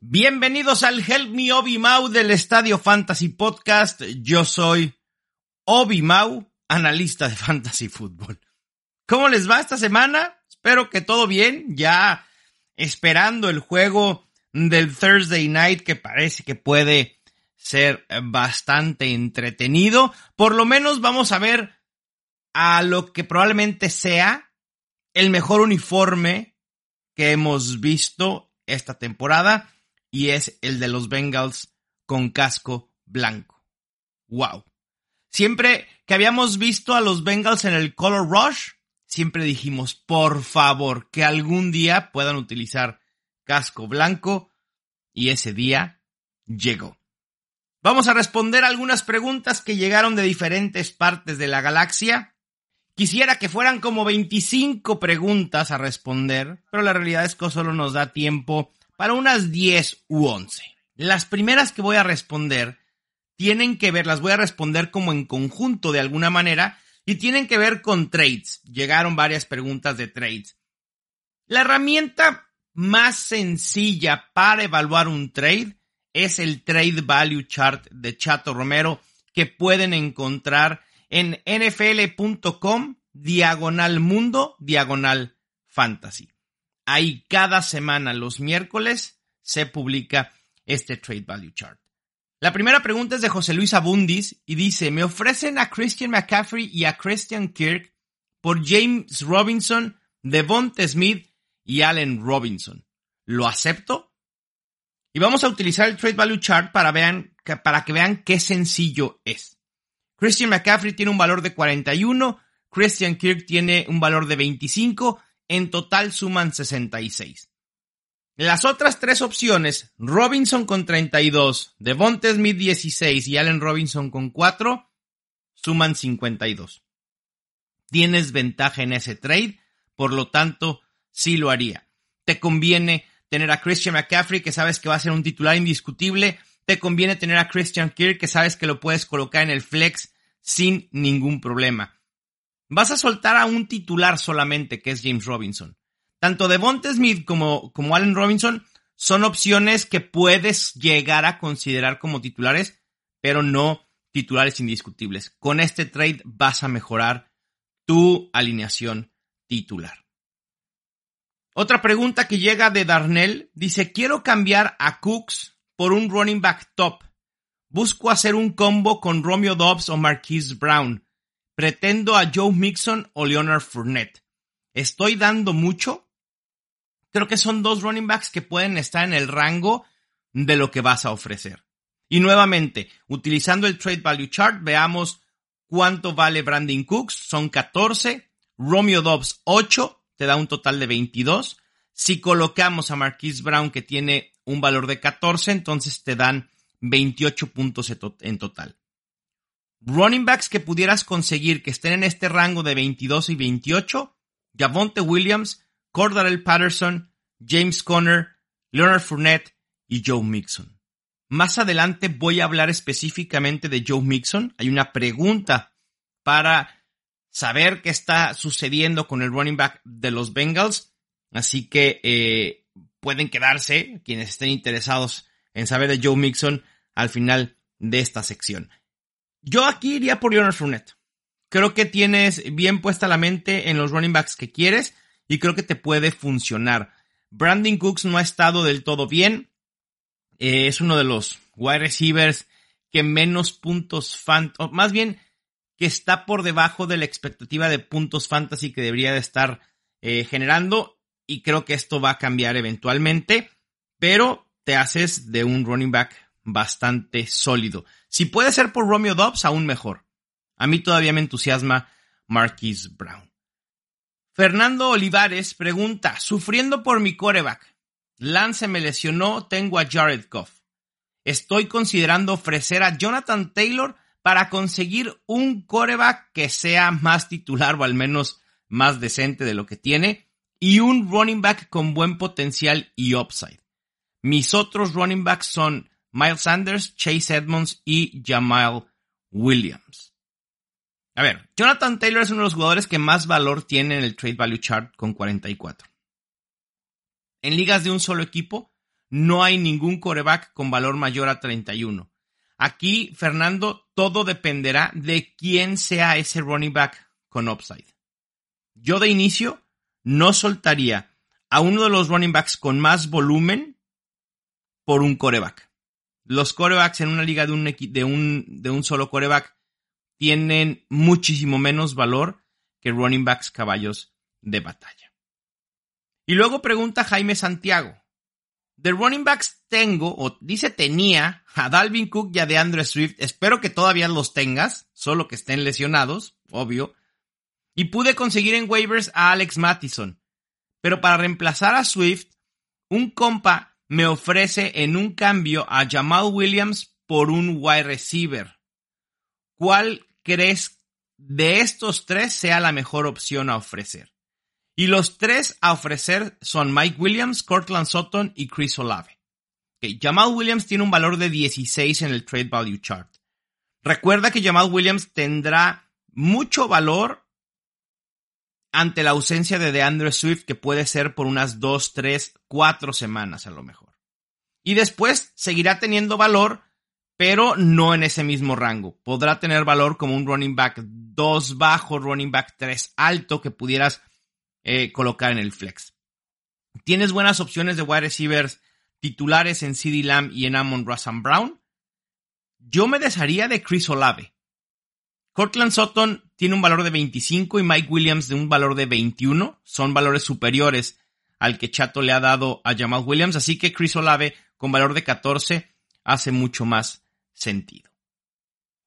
Bienvenidos al Help Me Obi Mau del Estadio Fantasy Podcast. Yo soy Obi Mau, analista de Fantasy Football. ¿Cómo les va esta semana? Espero que todo bien, ya esperando el juego del Thursday Night que parece que puede ser bastante entretenido. Por lo menos vamos a ver a lo que probablemente sea el mejor uniforme que hemos visto esta temporada y es el de los Bengals con casco blanco. ¡Wow! Siempre que habíamos visto a los Bengals en el Color Rush, siempre dijimos, por favor, que algún día puedan utilizar casco blanco y ese día llegó. Vamos a responder algunas preguntas que llegaron de diferentes partes de la galaxia. Quisiera que fueran como 25 preguntas a responder, pero la realidad es que solo nos da tiempo para unas 10 u 11. Las primeras que voy a responder tienen que ver, las voy a responder como en conjunto de alguna manera y tienen que ver con trades. Llegaron varias preguntas de trades. La herramienta más sencilla para evaluar un trade es el Trade Value Chart de Chato Romero que pueden encontrar en nfl.com diagonal mundo diagonal fantasy. Ahí cada semana, los miércoles, se publica este Trade Value Chart. La primera pregunta es de José Luis Abundis y dice, me ofrecen a Christian McCaffrey y a Christian Kirk por James Robinson, Devonta Smith y Allen Robinson. ¿Lo acepto? Y vamos a utilizar el Trade Value Chart para, vean, para que vean qué sencillo es. Christian McCaffrey tiene un valor de 41, Christian Kirk tiene un valor de 25 en total suman 66. Las otras tres opciones, Robinson con 32, Devonta Smith 16 y Allen Robinson con 4, suman 52. Tienes ventaja en ese trade, por lo tanto, sí lo haría. Te conviene tener a Christian McCaffrey, que sabes que va a ser un titular indiscutible. Te conviene tener a Christian Kirk, que sabes que lo puedes colocar en el flex sin ningún problema vas a soltar a un titular solamente, que es James Robinson. Tanto Devonta Smith como, como Allen Robinson son opciones que puedes llegar a considerar como titulares, pero no titulares indiscutibles. Con este trade vas a mejorar tu alineación titular. Otra pregunta que llega de Darnell dice, quiero cambiar a Cooks por un running back top. Busco hacer un combo con Romeo Dobbs o Marquise Brown. Pretendo a Joe Mixon o Leonard Fournette. ¿Estoy dando mucho? Creo que son dos running backs que pueden estar en el rango de lo que vas a ofrecer. Y nuevamente, utilizando el Trade Value Chart, veamos cuánto vale Brandon Cooks. Son 14. Romeo Dobbs 8. Te da un total de 22. Si colocamos a Marquise Brown que tiene un valor de 14, entonces te dan 28 puntos en total running backs que pudieras conseguir que estén en este rango de 22 y 28, Javonte Williams, Cordarel Patterson, James Conner, Leonard Fournette y Joe Mixon. Más adelante voy a hablar específicamente de Joe Mixon. Hay una pregunta para saber qué está sucediendo con el running back de los Bengals. Así que eh, pueden quedarse quienes estén interesados en saber de Joe Mixon al final de esta sección. Yo aquí iría por Leonard Fournette. Creo que tienes bien puesta la mente en los running backs que quieres y creo que te puede funcionar. Brandon Cooks no ha estado del todo bien. Eh, es uno de los wide receivers que menos puntos fan, o más bien que está por debajo de la expectativa de puntos fantasy que debería de estar eh, generando y creo que esto va a cambiar eventualmente, pero te haces de un running back bastante sólido. Si puede ser por Romeo Dobbs, aún mejor. A mí todavía me entusiasma Marquise Brown. Fernando Olivares pregunta, sufriendo por mi coreback. Lance me lesionó, tengo a Jared Goff. Estoy considerando ofrecer a Jonathan Taylor para conseguir un coreback que sea más titular o al menos más decente de lo que tiene y un running back con buen potencial y upside. Mis otros running backs son Miles Sanders, Chase Edmonds y Jamal Williams. A ver, Jonathan Taylor es uno de los jugadores que más valor tiene en el Trade Value Chart con 44. En ligas de un solo equipo, no hay ningún coreback con valor mayor a 31. Aquí, Fernando, todo dependerá de quién sea ese running back con upside. Yo de inicio no soltaría a uno de los running backs con más volumen por un coreback. Los corebacks en una liga de un, de un, de un solo coreback tienen muchísimo menos valor que running backs caballos de batalla. Y luego pregunta Jaime Santiago. De running backs tengo, o dice tenía, a Dalvin Cook y a DeAndre Swift. Espero que todavía los tengas, solo que estén lesionados, obvio. Y pude conseguir en waivers a Alex Mattison. Pero para reemplazar a Swift, un compa me ofrece en un cambio a Jamal Williams por un wide receiver. ¿Cuál crees de estos tres sea la mejor opción a ofrecer? Y los tres a ofrecer son Mike Williams, Cortland Sutton y Chris Olave. Jamal Williams tiene un valor de 16 en el Trade Value Chart. Recuerda que Jamal Williams tendrá mucho valor ante la ausencia de DeAndre Swift, que puede ser por unas 2, 3, 4 semanas a lo mejor. Y después seguirá teniendo valor, pero no en ese mismo rango. Podrá tener valor como un running back 2 bajo, running back 3 alto que pudieras eh, colocar en el flex. Tienes buenas opciones de wide receivers titulares en CD Lamb y en Amon Russell Brown. Yo me desharía de Chris Olave. Cortland Sutton tiene un valor de 25 y Mike Williams de un valor de 21. Son valores superiores al que Chato le ha dado a Jamal Williams, así que Chris Olave con valor de 14 hace mucho más sentido.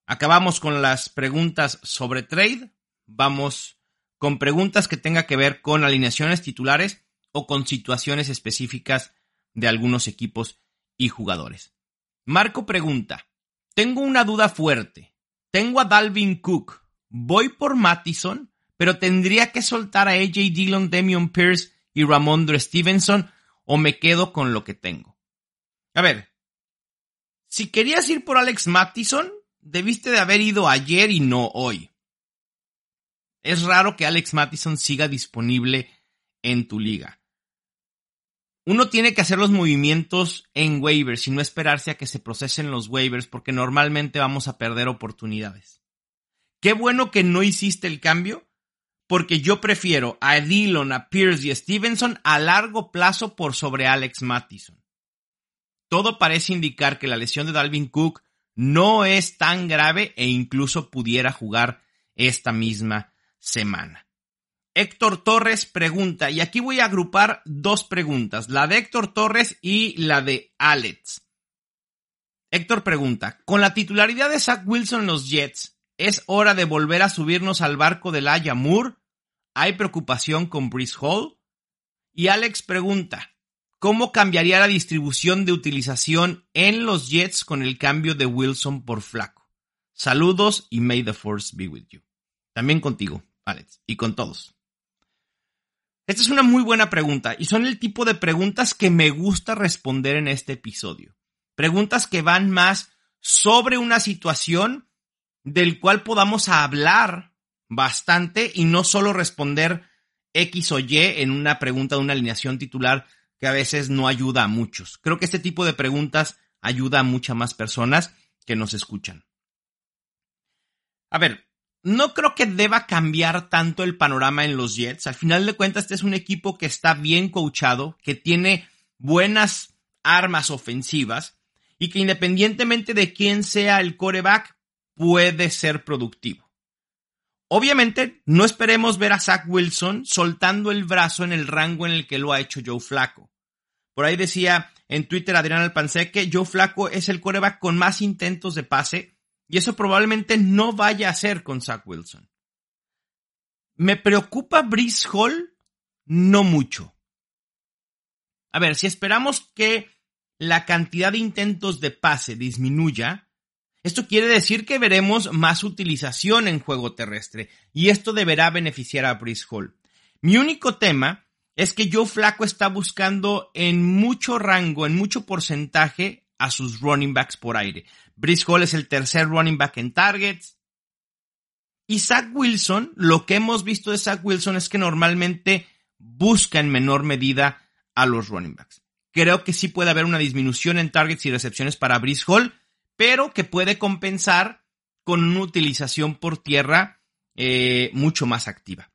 Acabamos con las preguntas sobre trade. Vamos con preguntas que tenga que ver con alineaciones titulares o con situaciones específicas de algunos equipos y jugadores. Marco pregunta, tengo una duda fuerte. Tengo a Dalvin Cook. Voy por Mattison, pero tendría que soltar a AJ Dillon, Damian Pierce y Ramondre Stevenson o me quedo con lo que tengo. A ver, si querías ir por Alex Mattison, debiste de haber ido ayer y no hoy. Es raro que Alex Mattison siga disponible en tu liga. Uno tiene que hacer los movimientos en waivers y no esperarse a que se procesen los waivers porque normalmente vamos a perder oportunidades. Qué bueno que no hiciste el cambio porque yo prefiero a Dillon, a Pierce y a Stevenson a largo plazo por sobre Alex Mattison. Todo parece indicar que la lesión de Dalvin Cook no es tan grave e incluso pudiera jugar esta misma semana. Héctor Torres pregunta, y aquí voy a agrupar dos preguntas, la de Héctor Torres y la de Alex. Héctor pregunta, con la titularidad de Zach Wilson en los Jets, ¿es hora de volver a subirnos al barco del Moore? ¿Hay preocupación con Brice Hall? Y Alex pregunta, ¿cómo cambiaría la distribución de utilización en los Jets con el cambio de Wilson por Flaco? Saludos y may the force be with you. También contigo y con todos. Esta es una muy buena pregunta y son el tipo de preguntas que me gusta responder en este episodio. Preguntas que van más sobre una situación del cual podamos hablar bastante y no solo responder X o Y en una pregunta de una alineación titular que a veces no ayuda a muchos. Creo que este tipo de preguntas ayuda a muchas más personas que nos escuchan. A ver, no creo que deba cambiar tanto el panorama en los Jets. Al final de cuentas, este es un equipo que está bien coachado, que tiene buenas armas ofensivas y que independientemente de quién sea el coreback, puede ser productivo. Obviamente, no esperemos ver a Zach Wilson soltando el brazo en el rango en el que lo ha hecho Joe Flaco. Por ahí decía en Twitter Adrián Alpanse que Joe Flaco es el coreback con más intentos de pase y eso probablemente no vaya a ser con Zach Wilson. ¿Me preocupa Brice Hall? No mucho. A ver, si esperamos que la cantidad de intentos de pase disminuya, esto quiere decir que veremos más utilización en juego terrestre y esto deberá beneficiar a Brice Hall. Mi único tema es que Joe Flaco está buscando en mucho rango, en mucho porcentaje a sus running backs por aire. Brice Hall es el tercer running back en targets. Y Zach Wilson, lo que hemos visto de Zach Wilson es que normalmente busca en menor medida a los running backs. Creo que sí puede haber una disminución en targets y recepciones para Brice Hall, pero que puede compensar con una utilización por tierra eh, mucho más activa.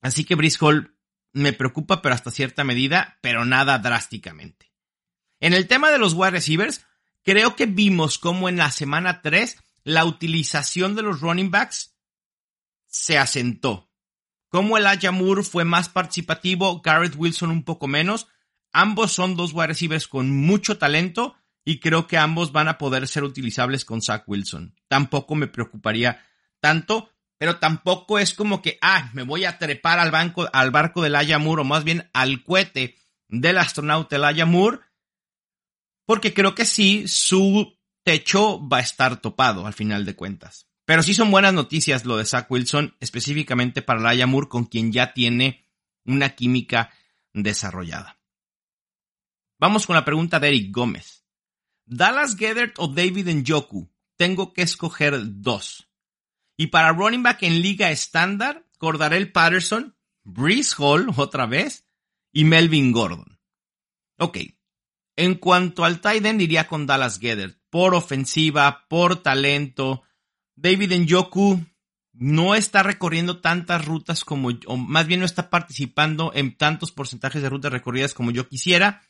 Así que Brice Hall me preocupa, pero hasta cierta medida, pero nada drásticamente. En el tema de los wide receivers, creo que vimos como en la semana 3 la utilización de los running backs se asentó. Como el Ayamur fue más participativo, Garrett Wilson un poco menos. Ambos son dos wide receivers con mucho talento y creo que ambos van a poder ser utilizables con Zach Wilson. Tampoco me preocuparía tanto, pero tampoco es como que, ah, me voy a trepar al, banco, al barco del Ayamur o más bien al cohete del astronauta el Ayamur, porque creo que sí, su techo va a estar topado al final de cuentas. Pero sí son buenas noticias lo de Zach Wilson, específicamente para Laia Moore, con quien ya tiene una química desarrollada. Vamos con la pregunta de Eric Gómez. Dallas Gethert o David Njoku. Tengo que escoger dos. Y para running back en liga estándar, Cordarel Patterson, Breeze Hall otra vez y Melvin Gordon. Ok. En cuanto al tight end, diría con Dallas Gethert. Por ofensiva, por talento, David Njoku no está recorriendo tantas rutas como, o más bien no está participando en tantos porcentajes de rutas recorridas como yo quisiera.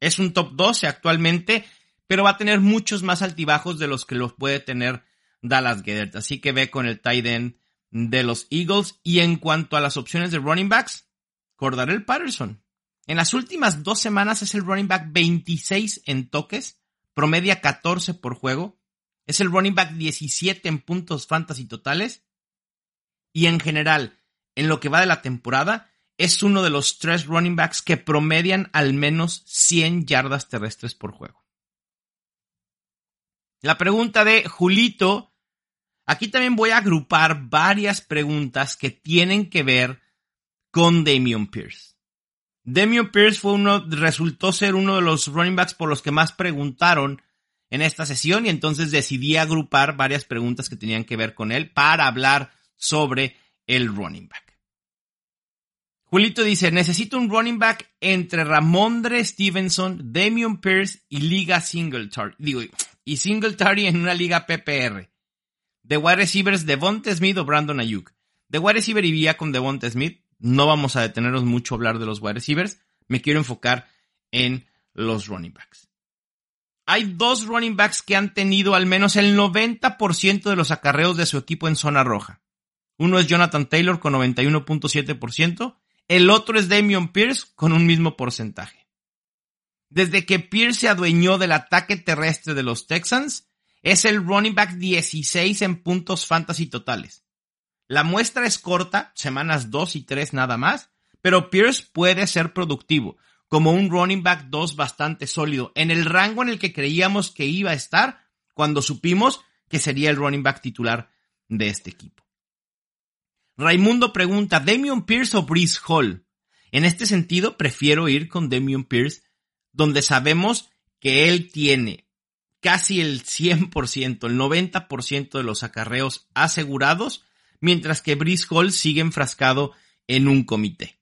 Es un top 12 actualmente, pero va a tener muchos más altibajos de los que los puede tener Dallas Gedert. Así que ve con el tight end de los Eagles. Y en cuanto a las opciones de running backs, Cordarel Patterson. En las últimas dos semanas es el running back 26 en toques, promedia 14 por juego. Es el running back 17 en puntos fantasy totales. Y en general, en lo que va de la temporada, es uno de los tres running backs que promedian al menos 100 yardas terrestres por juego. La pregunta de Julito. Aquí también voy a agrupar varias preguntas que tienen que ver con Damian Pierce. Damian Pierce fue uno, resultó ser uno de los running backs por los que más preguntaron en esta sesión y entonces decidí agrupar varias preguntas que tenían que ver con él para hablar sobre el running back. Julito dice, necesito un running back entre Ramondre Stevenson, Damian Pierce y Liga Singletary. Digo, y Singletary en una liga PPR. De wide receivers, Devonte Smith o Brandon Ayuk. De wide receiver iría con Devonte Smith. No vamos a detenernos mucho a hablar de los wide receivers. Me quiero enfocar en los running backs hay dos running backs que han tenido al menos el 90% de los acarreos de su equipo en zona roja. Uno es Jonathan Taylor con 91.7%, el otro es Damian Pierce con un mismo porcentaje. Desde que Pierce se adueñó del ataque terrestre de los Texans, es el running back 16 en puntos fantasy totales. La muestra es corta, semanas 2 y 3 nada más, pero Pierce puede ser productivo como un running back 2 bastante sólido, en el rango en el que creíamos que iba a estar cuando supimos que sería el running back titular de este equipo. Raimundo pregunta, ¿Damian Pierce o Breeze Hall? En este sentido, prefiero ir con Damian Pierce, donde sabemos que él tiene casi el 100%, el 90% de los acarreos asegurados, mientras que Breeze Hall sigue enfrascado en un comité.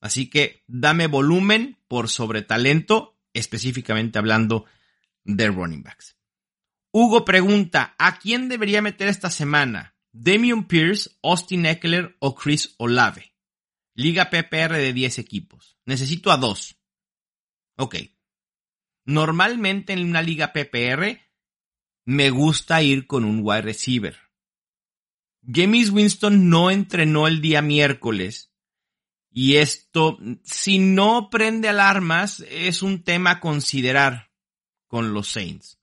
Así que dame volumen por sobre talento, específicamente hablando de running backs. Hugo pregunta, ¿a quién debería meter esta semana? ¿Damian Pierce, Austin Eckler o Chris Olave? Liga PPR de 10 equipos. Necesito a dos. Ok. Normalmente en una liga PPR me gusta ir con un wide receiver. James Winston no entrenó el día miércoles y esto, si no prende alarmas, es un tema a considerar con los Saints.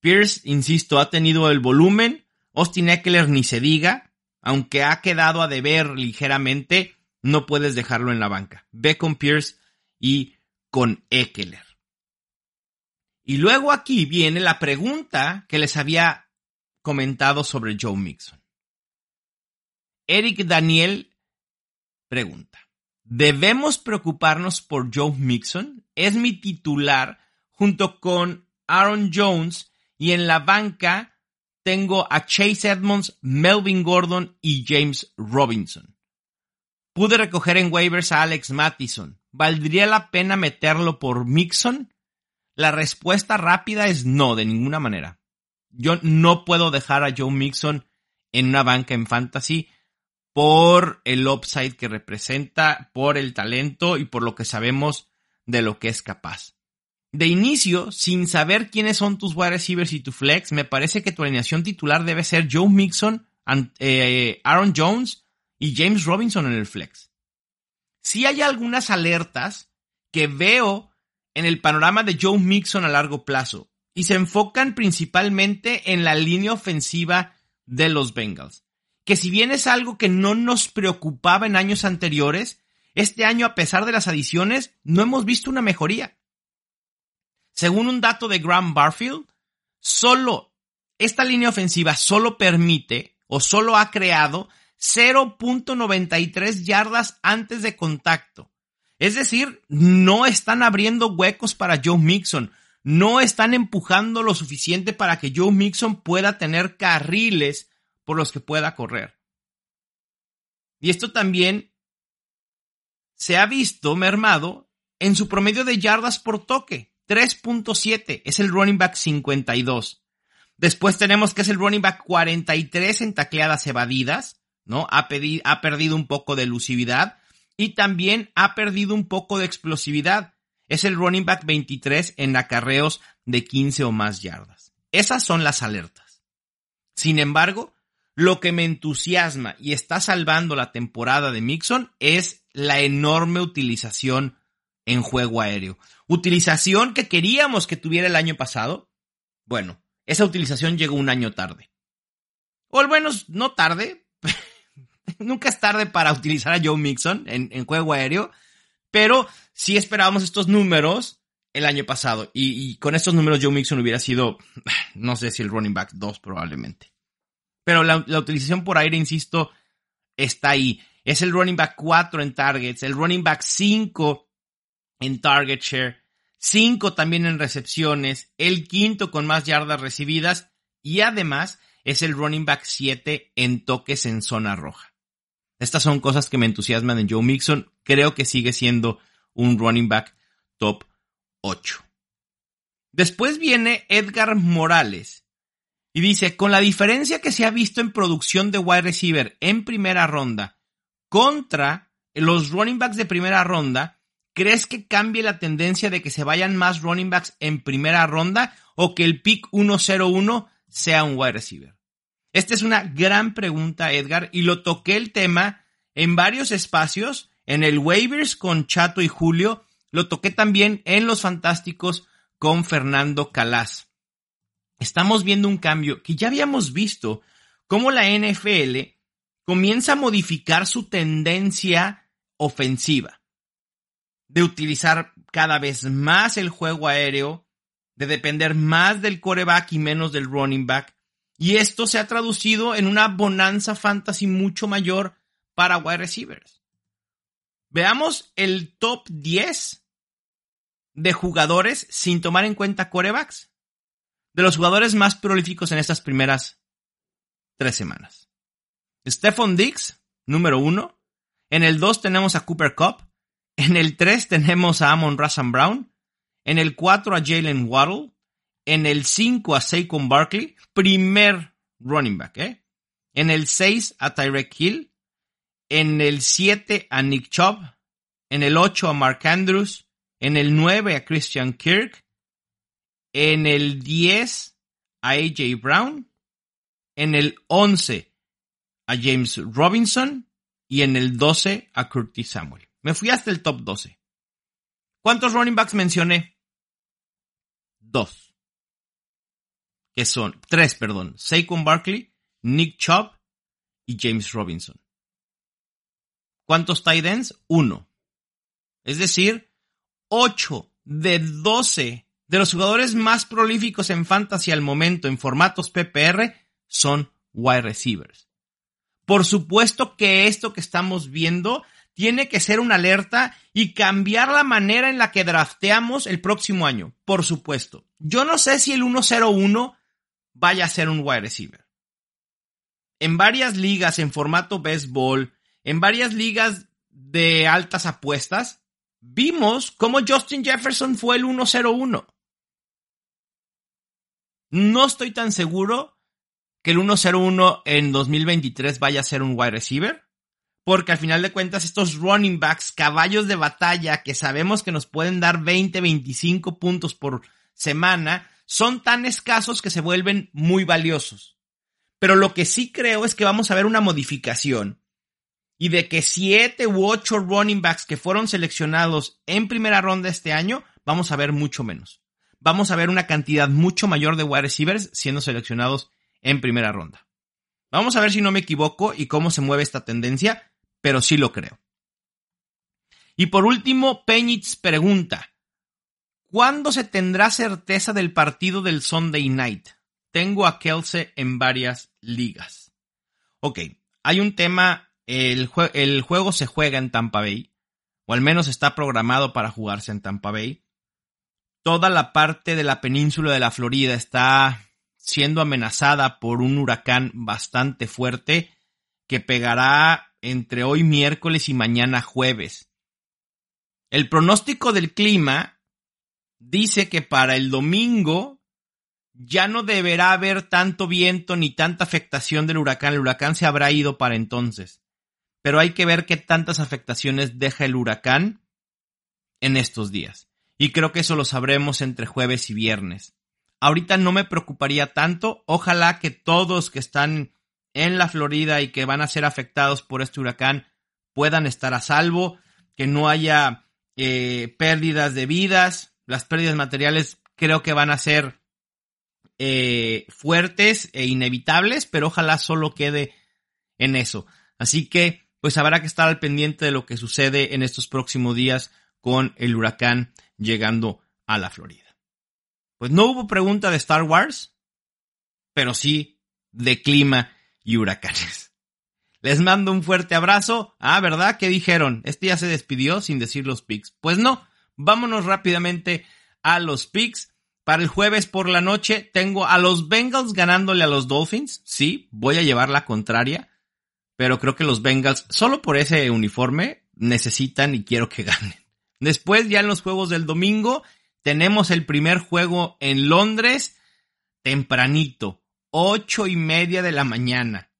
Pierce, insisto, ha tenido el volumen. Austin Eckler ni se diga. Aunque ha quedado a deber ligeramente, no puedes dejarlo en la banca. Ve con Pierce y con Eckler. Y luego aquí viene la pregunta que les había comentado sobre Joe Mixon. Eric Daniel Pregunta. ¿Debemos preocuparnos por Joe Mixon? Es mi titular junto con Aaron Jones y en la banca tengo a Chase Edmonds, Melvin Gordon y James Robinson. Pude recoger en waivers a Alex Mattison. ¿Valdría la pena meterlo por Mixon? La respuesta rápida es no, de ninguna manera. Yo no puedo dejar a Joe Mixon en una banca en fantasy por el upside que representa, por el talento y por lo que sabemos de lo que es capaz. De inicio, sin saber quiénes son tus wide receivers y tu flex, me parece que tu alineación titular debe ser Joe Mixon, eh, Aaron Jones y James Robinson en el flex. Si hay algunas alertas que veo en el panorama de Joe Mixon a largo plazo y se enfocan principalmente en la línea ofensiva de los Bengals. Que si bien es algo que no nos preocupaba en años anteriores, este año a pesar de las adiciones no hemos visto una mejoría. Según un dato de Graham Barfield, solo esta línea ofensiva solo permite o solo ha creado 0.93 yardas antes de contacto. Es decir, no están abriendo huecos para Joe Mixon, no están empujando lo suficiente para que Joe Mixon pueda tener carriles por los que pueda correr. Y esto también se ha visto mermado en su promedio de yardas por toque, 3.7, es el running back 52. Después tenemos que es el running back 43 en tacleadas evadidas, ¿no? Ha, ha perdido un poco de elusividad y también ha perdido un poco de explosividad. Es el running back 23 en acarreos de 15 o más yardas. Esas son las alertas. Sin embargo, lo que me entusiasma y está salvando la temporada de Mixon es la enorme utilización en juego aéreo. Utilización que queríamos que tuviera el año pasado. Bueno, esa utilización llegó un año tarde. O al menos no tarde. Nunca es tarde para utilizar a Joe Mixon en, juego aéreo. Pero sí esperábamos estos números el año pasado. Y, y, con estos números Joe Mixon hubiera sido, no sé si el running back 2 probablemente. Pero la, la, utilización por aire, insisto, está ahí. Es el running back 4 en targets, el running back 5 en target share, 5 también en recepciones, el quinto con más yardas recibidas y además es el running back 7 en toques en zona roja. Estas son cosas que me entusiasman en Joe Mixon. Creo que sigue siendo un running back top 8. Después viene Edgar Morales y dice, con la diferencia que se ha visto en producción de wide receiver en primera ronda contra los running backs de primera ronda, ¿crees que cambie la tendencia de que se vayan más running backs en primera ronda o que el pick 101 sea un wide receiver? Esta es una gran pregunta, Edgar, y lo toqué el tema en varios espacios, en el waivers con Chato y Julio, lo toqué también en los fantásticos con Fernando Calas estamos viendo un cambio que ya habíamos visto, cómo la NFL comienza a modificar su tendencia ofensiva, de utilizar cada vez más el juego aéreo, de depender más del coreback y menos del running back. Y esto se ha traducido en una bonanza fantasy mucho mayor para wide receivers. Veamos el top 10 de jugadores sin tomar en cuenta corebacks de los jugadores más prolíficos en estas primeras tres semanas. Stephon Diggs, número uno. En el dos tenemos a Cooper Cup. En el tres tenemos a Amon Russell Brown. En el cuatro a Jalen Waddle. En el cinco a Saquon Barkley, primer running back, ¿eh? En el seis a Tyrek Hill. En el siete a Nick Chubb. En el ocho a Mark Andrews. En el nueve a Christian Kirk. En el 10 a AJ Brown. En el 11 a James Robinson. Y en el 12 a Curtis Samuel. Me fui hasta el top 12. ¿Cuántos running backs mencioné? Dos. Que son, tres, perdón. Saquon Barkley, Nick Chubb y James Robinson. ¿Cuántos tight ends? Uno. Es decir, 8 de 12 de los jugadores más prolíficos en fantasy al momento en formatos PPR son wide receivers. Por supuesto que esto que estamos viendo tiene que ser una alerta y cambiar la manera en la que drafteamos el próximo año. Por supuesto. Yo no sé si el 101 vaya a ser un wide receiver. En varias ligas en formato baseball, en varias ligas de altas apuestas, vimos cómo Justin Jefferson fue el 1-0-1. No estoy tan seguro que el 1-0-1 en 2023 vaya a ser un wide receiver, porque al final de cuentas estos running backs, caballos de batalla que sabemos que nos pueden dar 20, 25 puntos por semana, son tan escasos que se vuelven muy valiosos. Pero lo que sí creo es que vamos a ver una modificación y de que siete u ocho running backs que fueron seleccionados en primera ronda este año, vamos a ver mucho menos. Vamos a ver una cantidad mucho mayor de wide receivers siendo seleccionados en primera ronda. Vamos a ver si no me equivoco y cómo se mueve esta tendencia, pero sí lo creo. Y por último, Peñitz pregunta, ¿cuándo se tendrá certeza del partido del Sunday Night? Tengo a Kelsey en varias ligas. Ok, hay un tema el, el juego se juega en Tampa Bay, o al menos está programado para jugarse en Tampa Bay. Toda la parte de la península de la Florida está siendo amenazada por un huracán bastante fuerte que pegará entre hoy miércoles y mañana jueves. El pronóstico del clima dice que para el domingo ya no deberá haber tanto viento ni tanta afectación del huracán. El huracán se habrá ido para entonces pero hay que ver qué tantas afectaciones deja el huracán en estos días. Y creo que eso lo sabremos entre jueves y viernes. Ahorita no me preocuparía tanto. Ojalá que todos que están en la Florida y que van a ser afectados por este huracán puedan estar a salvo, que no haya eh, pérdidas de vidas. Las pérdidas materiales creo que van a ser eh, fuertes e inevitables, pero ojalá solo quede en eso. Así que pues habrá que estar al pendiente de lo que sucede en estos próximos días con el huracán llegando a la Florida. Pues no hubo pregunta de Star Wars, pero sí de clima y huracanes. Les mando un fuerte abrazo. Ah, ¿verdad? ¿Qué dijeron? Este ya se despidió sin decir los picks. Pues no, vámonos rápidamente a los picks. Para el jueves por la noche tengo a los Bengals ganándole a los Dolphins. Sí, voy a llevar la contraria pero creo que los Bengals, solo por ese uniforme, necesitan y quiero que ganen. Después, ya en los juegos del domingo, tenemos el primer juego en Londres, tempranito, ocho y media de la mañana.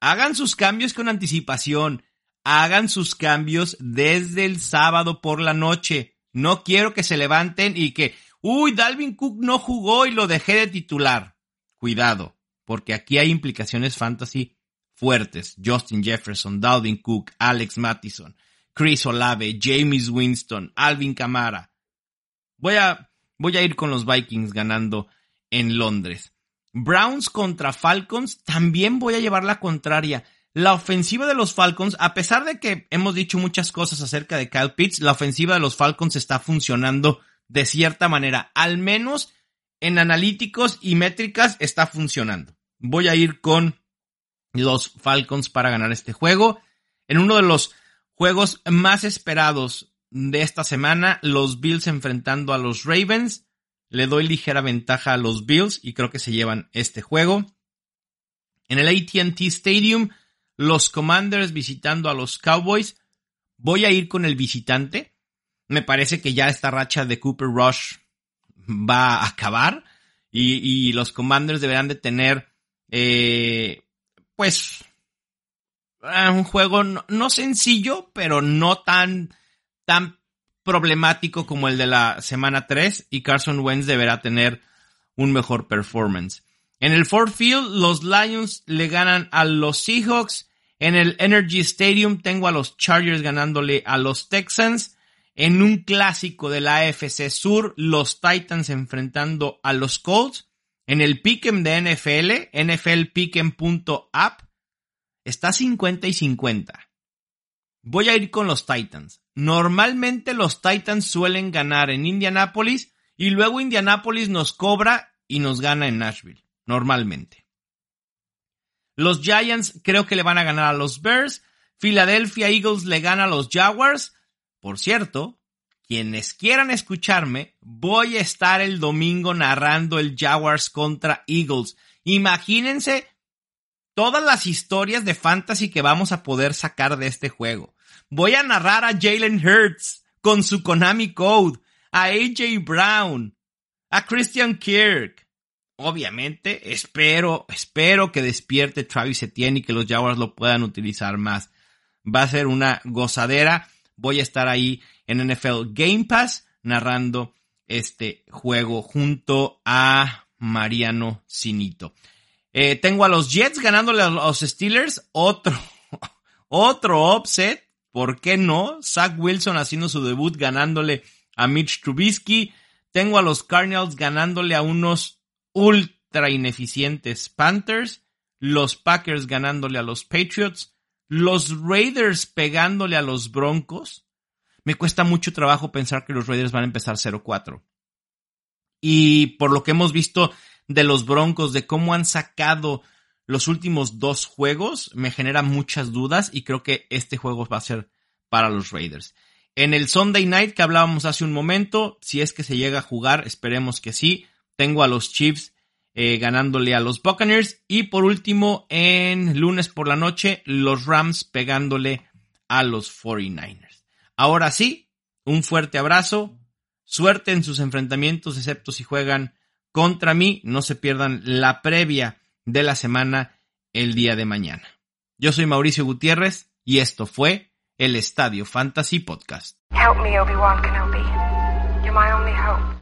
Hagan sus cambios con anticipación. Hagan sus cambios desde el sábado por la noche. No quiero que se levanten y que, uy, Dalvin Cook no jugó y lo dejé de titular. Cuidado, porque aquí hay implicaciones fantasy fuertes, Justin Jefferson, Dalvin Cook, Alex Mattison, Chris Olave, James Winston, Alvin Kamara. Voy a, voy a ir con los Vikings ganando en Londres. Browns contra Falcons, también voy a llevar la contraria. La ofensiva de los Falcons, a pesar de que hemos dicho muchas cosas acerca de Kyle Pitts, la ofensiva de los Falcons está funcionando de cierta manera. Al menos en analíticos y métricas está funcionando. Voy a ir con los Falcons para ganar este juego. En uno de los juegos más esperados de esta semana, los Bills enfrentando a los Ravens. Le doy ligera ventaja a los Bills y creo que se llevan este juego. En el ATT Stadium, los Commanders visitando a los Cowboys. Voy a ir con el visitante. Me parece que ya esta racha de Cooper Rush va a acabar y, los Commanders deberán de tener eh, pues, eh, un juego no, sencillo, pero no tan, tan problemático como el de la semana 3 y Carson Wentz deberá tener un mejor performance. En el Ford Field, los Lions le ganan a los Seahawks. En el Energy Stadium tengo a los Chargers ganándole a los Texans. En un clásico de la AFC Sur, los Titans enfrentando a los Colts. En el Pick'em de NFL, nflpick'em.app, está 50 y 50. Voy a ir con los Titans. Normalmente los Titans suelen ganar en Indianapolis y luego Indianapolis nos cobra y nos gana en Nashville. Normalmente. Los Giants creo que le van a ganar a los Bears. Philadelphia Eagles le gana a los Jaguars. Por cierto, quienes quieran escucharme, voy a estar el domingo narrando el Jaguars contra Eagles. Imagínense todas las historias de fantasy que vamos a poder sacar de este juego. Voy a narrar a Jalen Hurts con su Konami Code, a AJ Brown, a Christian Kirk. Obviamente, espero, espero que despierte Travis Etienne y que los Jaguars lo puedan utilizar más. Va a ser una gozadera. Voy a estar ahí en NFL Game Pass narrando este juego junto a Mariano Sinito. Eh, tengo a los Jets ganándole a los Steelers. Otro, otro upset. ¿Por qué no? Zach Wilson haciendo su debut ganándole a Mitch Trubisky. Tengo a los Cardinals ganándole a unos ultra ineficientes Panthers. Los Packers ganándole a los Patriots. Los Raiders pegándole a los Broncos. Me cuesta mucho trabajo pensar que los Raiders van a empezar 0-4. Y por lo que hemos visto de los Broncos, de cómo han sacado los últimos dos juegos, me genera muchas dudas y creo que este juego va a ser para los Raiders. En el Sunday Night que hablábamos hace un momento, si es que se llega a jugar, esperemos que sí, tengo a los Chiefs eh, ganándole a los Buccaneers y por último en lunes por la noche los Rams pegándole a los 49ers. Ahora sí, un fuerte abrazo, suerte en sus enfrentamientos excepto si juegan contra mí. No se pierdan la previa de la semana el día de mañana. Yo soy Mauricio Gutiérrez y esto fue el Estadio Fantasy Podcast. Help me, Obi-Wan Kenobi. You're my only hope.